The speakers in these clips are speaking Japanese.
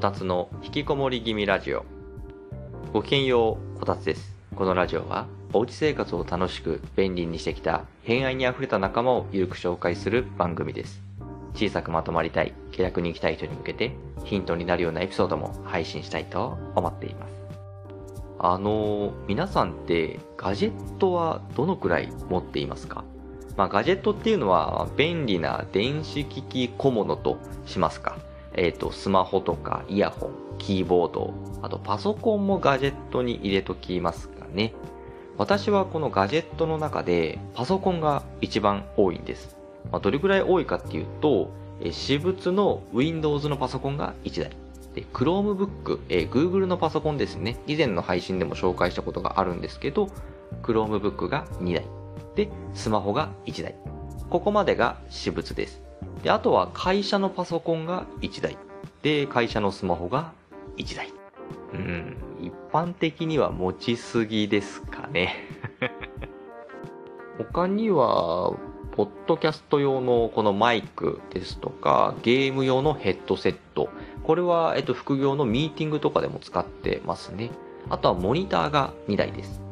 たつの引きこもり気味ラジオ。ごきげんようこたつです。このラジオはおうち生活を楽しく便利にしてきた偏愛にあふれた仲間をゆるく紹介する番組です。小さくまとまりたい気楽に生きたい人に向けてヒントになるようなエピソードも配信したいと思っています。あの皆さんってガジェットはどのくらい持っていますか？まあ、ガジェットっていうのは便利な電子機器小物としますか？えっ、ー、と、スマホとかイヤホン、キーボード、あとパソコンもガジェットに入れときますかね。私はこのガジェットの中でパソコンが一番多いんです。まあ、どれくらい多いかっていうと、え私物の Windows のパソコンが1台。で、Chromebook、え Google のパソコンですね。以前の配信でも紹介したことがあるんですけど、Chromebook が2台。で、スマホが1台。ここまでが私物です。で、あとは会社のパソコンが1台。で、会社のスマホが1台。うん、一般的には持ちすぎですかね。他には、ポッドキャスト用のこのマイクですとか、ゲーム用のヘッドセット。これは、えっと、副業のミーティングとかでも使ってますね。あとはモニターが2台です。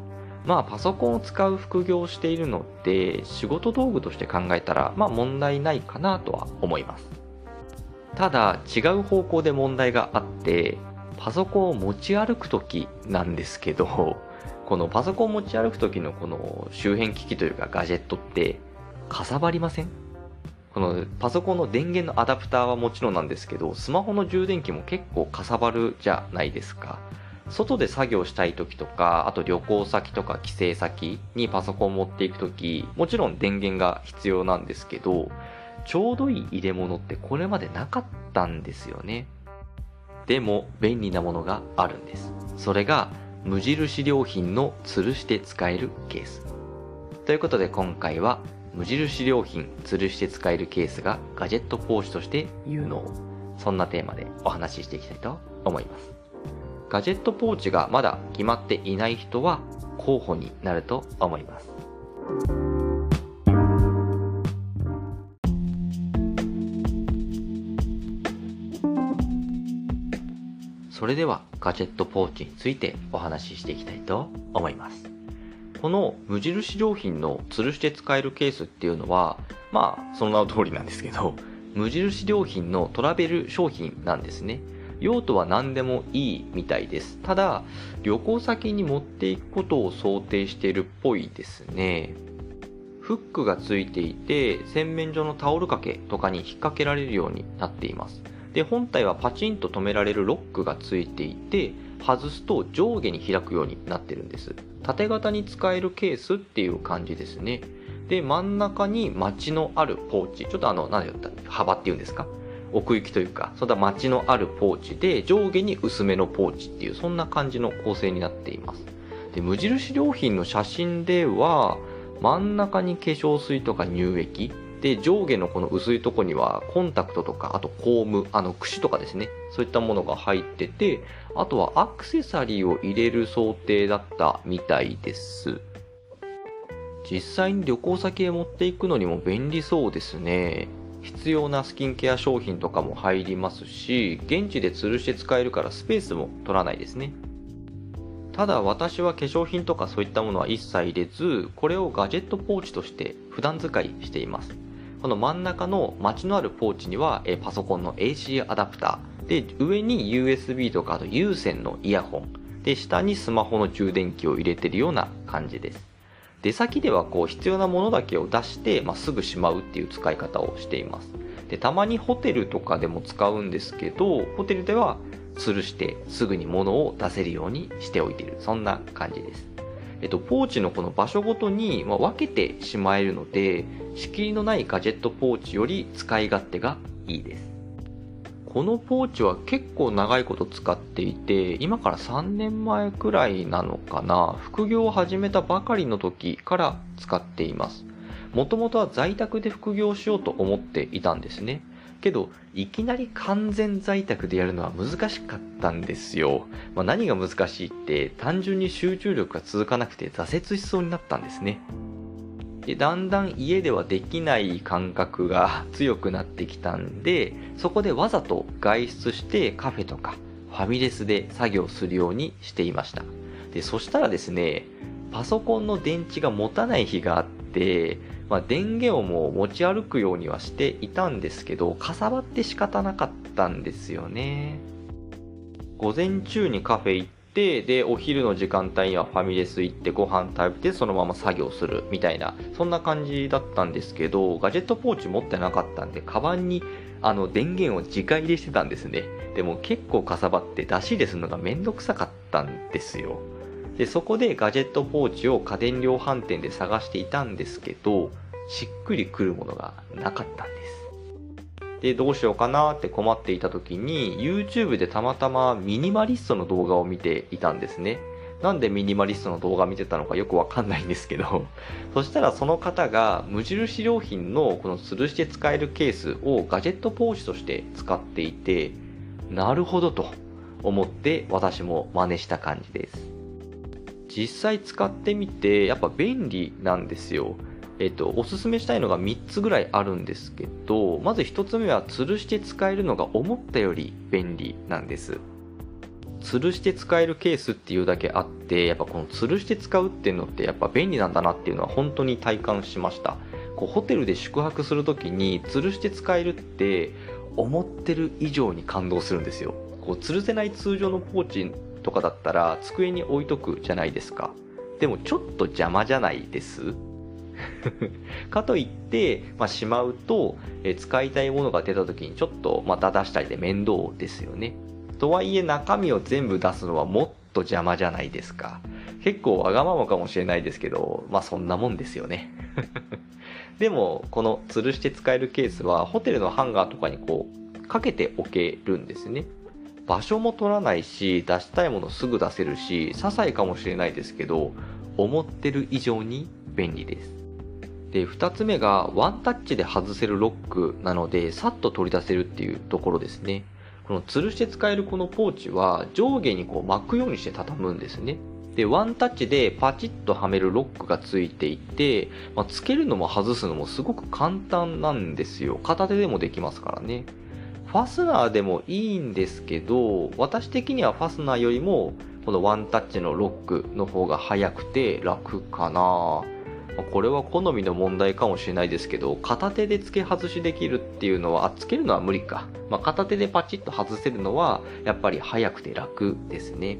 まあパソコンを使う副業をしているので仕事道具として考えたらまあ問題ないかなとは思います。ただ違う方向で問題があってパソコンを持ち歩く時なんですけどこのパソコンを持ち歩く時のこの周辺機器というかガジェットってかさばりません？このパソコンの電源のアダプターはもちろんなんですけどスマホの充電器も結構かさばるじゃないですか。外で作業したい時とか、あと旅行先とか帰省先にパソコン持っていく時、もちろん電源が必要なんですけど、ちょうどいい入れ物ってこれまでなかったんですよね。でも便利なものがあるんです。それが無印良品の吊るして使えるケース。ということで今回は無印良品吊るして使えるケースがガジェットポーチとして有能。そんなテーマでお話ししていきたいと思います。ガジェットポーチがまだ決まっていない人は候補になると思います。それではガジェットポーチについてお話ししていきたいと思います。この無印良品の吊るして使えるケースっていうのは、まあ、その名の通りなんですけど、無印良品のトラベル商品なんですね。用途は何でもいいみたいです。ただ、旅行先に持っていくことを想定しているっぽいですね。フックがついていて、洗面所のタオル掛けとかに引っ掛けられるようになっています。で、本体はパチンと止められるロックがついていて、外すと上下に開くようになってるんです。縦型に使えるケースっていう感じですね。で、真ん中に街のあるポーチ。ちょっとあの、何だった幅っていうんですか？奥行きというか、そんな街のあるポーチで、上下に薄めのポーチっていう、そんな感じの構成になっています。で、無印良品の写真では、真ん中に化粧水とか乳液、で、上下のこの薄いとこには、コンタクトとか、あとコーム、あの、櫛とかですね。そういったものが入ってて、あとはアクセサリーを入れる想定だったみたいです。実際に旅行先へ持っていくのにも便利そうですね。必要なスキンケア商品とかも入りますし、現地で吊るして使えるからスペースも取らないですね。ただ私は化粧品とかそういったものは一切入れず、これをガジェットポーチとして普段使いしています。この真ん中の街のあるポーチにはパソコンの AC アダプター、で、上に USB とかあと有線のイヤホン、で、下にスマホの充電器を入れてるような感じです。出先ではこう必要なものだけを出して、まあ、すぐしまうっていう使い方をしています。でたまにホテルとかでも使うんですけどホテルでは吊るしてすぐに物を出せるようにしておいている。そんな感じです。えっと、ポーチのこの場所ごとに、ま、分けてしまえるので仕切りのないガジェットポーチより使い勝手がいいです。このポーチは結構長いこと使っていて、今から3年前くらいなのかな、副業を始めたばかりの時から使っています。もともとは在宅で副業しようと思っていたんですね。けど、いきなり完全在宅でやるのは難しかったんですよ。まあ、何が難しいって、単純に集中力が続かなくて挫折しそうになったんですね。で、だんだん家ではできない感覚が 強くなってきたんで、そこでわざと外出してカフェとかファミレスで作業するようにしていました。で、そしたらですね、パソコンの電池が持たない日があって、まあ、電源をもう持ち歩くようにはしていたんですけど、かさばって仕方なかったんですよね。午前中にカフェ行って、で、お昼の時間帯にはファミレス行ってご飯食べてそのまま作業するみたいな、そんな感じだったんですけど、ガジェットポーチ持ってなかったんで、カバンにあの電源を直入れしてたんですね。でも結構かさばって出し入れするのがめんどくさかったんですよ。で、そこでガジェットポーチを家電量販店で探していたんですけど、しっくりくるものがなかったんです。で、どうしようかなって困っていた時に、YouTube でたまたまミニマリストの動画を見ていたんですね。なんでミニマリストの動画見てたのかよくわかんないんですけど、そしたらその方が無印良品のこの吊るして使えるケースをガジェットポーチとして使っていて、なるほどと思って私も真似した感じです。実際使ってみてやっぱ便利なんですよ。えっと、おすすめしたいのが3つぐらいあるんですけど、まず1つ目は吊るして使えるのが思ったより便利なんです。吊るして使えるケースっていうだけあって、やっぱこの吊るして使うっていうのってやっぱ便利なんだなっていうのは本当に体感しました。こうホテルで宿泊するときに吊るして使えるって思ってる以上に感動するんですよ。こう吊るせない通常のポーチとかだったら机に置いとくじゃないですか。でもちょっと邪魔じゃないです？かといって、まあ、しまうと、え使いたいものが出た時にちょっとまた出したりで面倒ですよね。とはいえ中身を全部出すのはもっと邪魔じゃないですか。結構わがままかもしれないですけど、まあそんなもんですよね。でも、この吊るして使えるケースはホテルのハンガーとかにこうかけておけるんですね。場所も取らないし、出したいものすぐ出せるし、些細かもしれないですけど、思ってる以上に便利です。で、二つ目がワンタッチで外せるロックなので、さっと取り出せるっていうところですね。この吊るして使えるこのポーチは上下にこう巻くようにして畳むんですね。で、ワンタッチでパチッとはめるロックがついていて、まあ、つけるのも外すのもすごく簡単なんですよ。片手でもできますからね。ファスナーでもいいんですけど、私的にはファスナーよりも、このワンタッチのロックの方が早くて楽かなぁこれは好みの問題かもしれないですけど、片手で付け外しできるっていうのは、あ、付けるのは無理か。まあ、片手でパチッと外せるのは、やっぱり早くて楽ですね。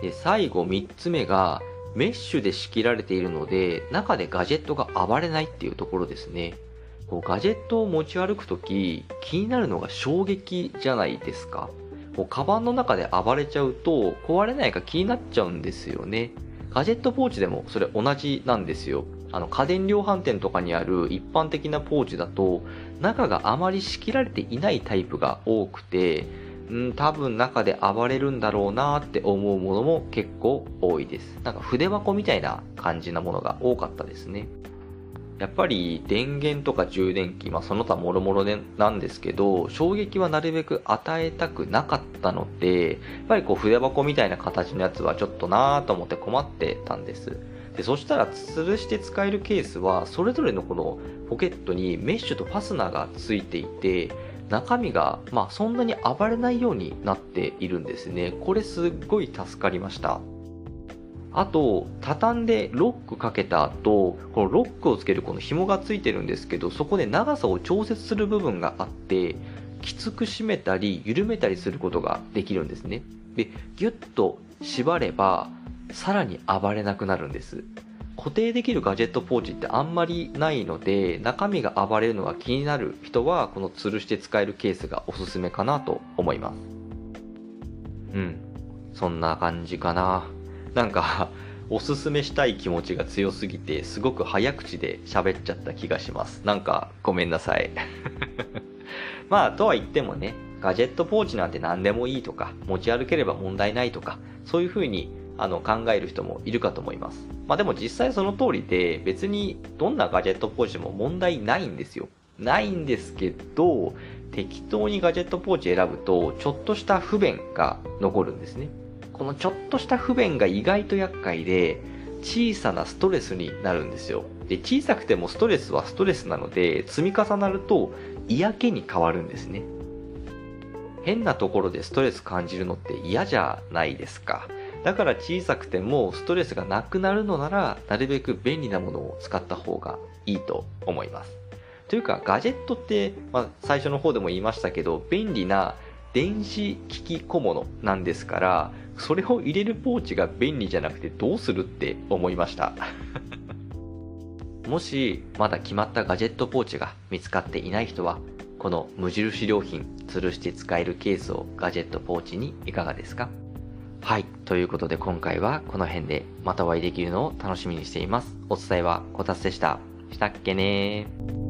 で、最後3つ目が、メッシュで仕切られているので、中でガジェットが暴れないっていうところですね。こうガジェットを持ち歩くとき、気になるのが衝撃じゃないですか。こうカバンの中で暴れちゃうと、壊れないか気になっちゃうんですよね。ガジェットポーチでもそれ同じなんですよ。あの家電量販店とかにある一般的なポーチだと、中があまり仕切られていないタイプが多くて、うん多分中で暴れるんだろうなって思うものも結構多いです。なんか筆箱みたいな感じなものが多かったですね。やっぱり電源とか充電器、まあ、その他もろもろなんですけど、衝撃はなるべく与えたくなかったので、やっぱりこう筆箱みたいな形のやつはちょっとなぁと思って困ってたんです。で、そしたら吊るして使えるケースは、それぞれのこのポケットにメッシュとファスナーがついていて、中身が、まあ、そんなに暴れないようになっているんですね。これすっごい助かりました。あと、畳んでロックかけた後、このロックをつけるこの紐がついてるんですけど、そこで長さを調節する部分があって、きつく締めたり、緩めたりすることができるんですね。で、ギュッと縛れば、さらに暴れなくなるんです。固定できるガジェットポーチってあんまりないので、中身が暴れるのが気になる人は、この吊るして使えるケースがおすすめかなと思います。うん。そんな感じかな。なんか、おすすめしたい気持ちが強すぎて、すごく早口で喋っちゃった気がします。なんか、ごめんなさい。まあ、とは言ってもね、ガジェットポーチなんて何でもいいとか、持ち歩ければ問題ないとか、そういう風にあの考える人もいるかと思います。まあでも実際その通りで、別にどんなガジェットポーチでも問題ないんですよ。ないんですけど、適当にガジェットポーチ選ぶと、ちょっとした不便が残るんですね。このちょっとした不便が意外と厄介で、小さなストレスになるんですよ。で、小さくてもストレスはストレスなので、積み重なると嫌気に変わるんですね。変なところでストレス感じるのって嫌じゃないですか。だから小さくてもストレスがなくなるのなら、なるべく便利なものを使った方がいいと思います。というか、ガジェットって、まあ、最初の方でも言いましたけど、便利な電子機器小物なんですから、それを入れるポーチが便利じゃなくてどうするって思いました。もし、まだ決まったガジェットポーチが見つかっていない人は、この無印良品吊るして使えるケースをガジェットポーチにいかがですか？はい。ということで今回はこの辺でまたお会いできるのを楽しみにしています。お伝えはこたつでした。したっけねー。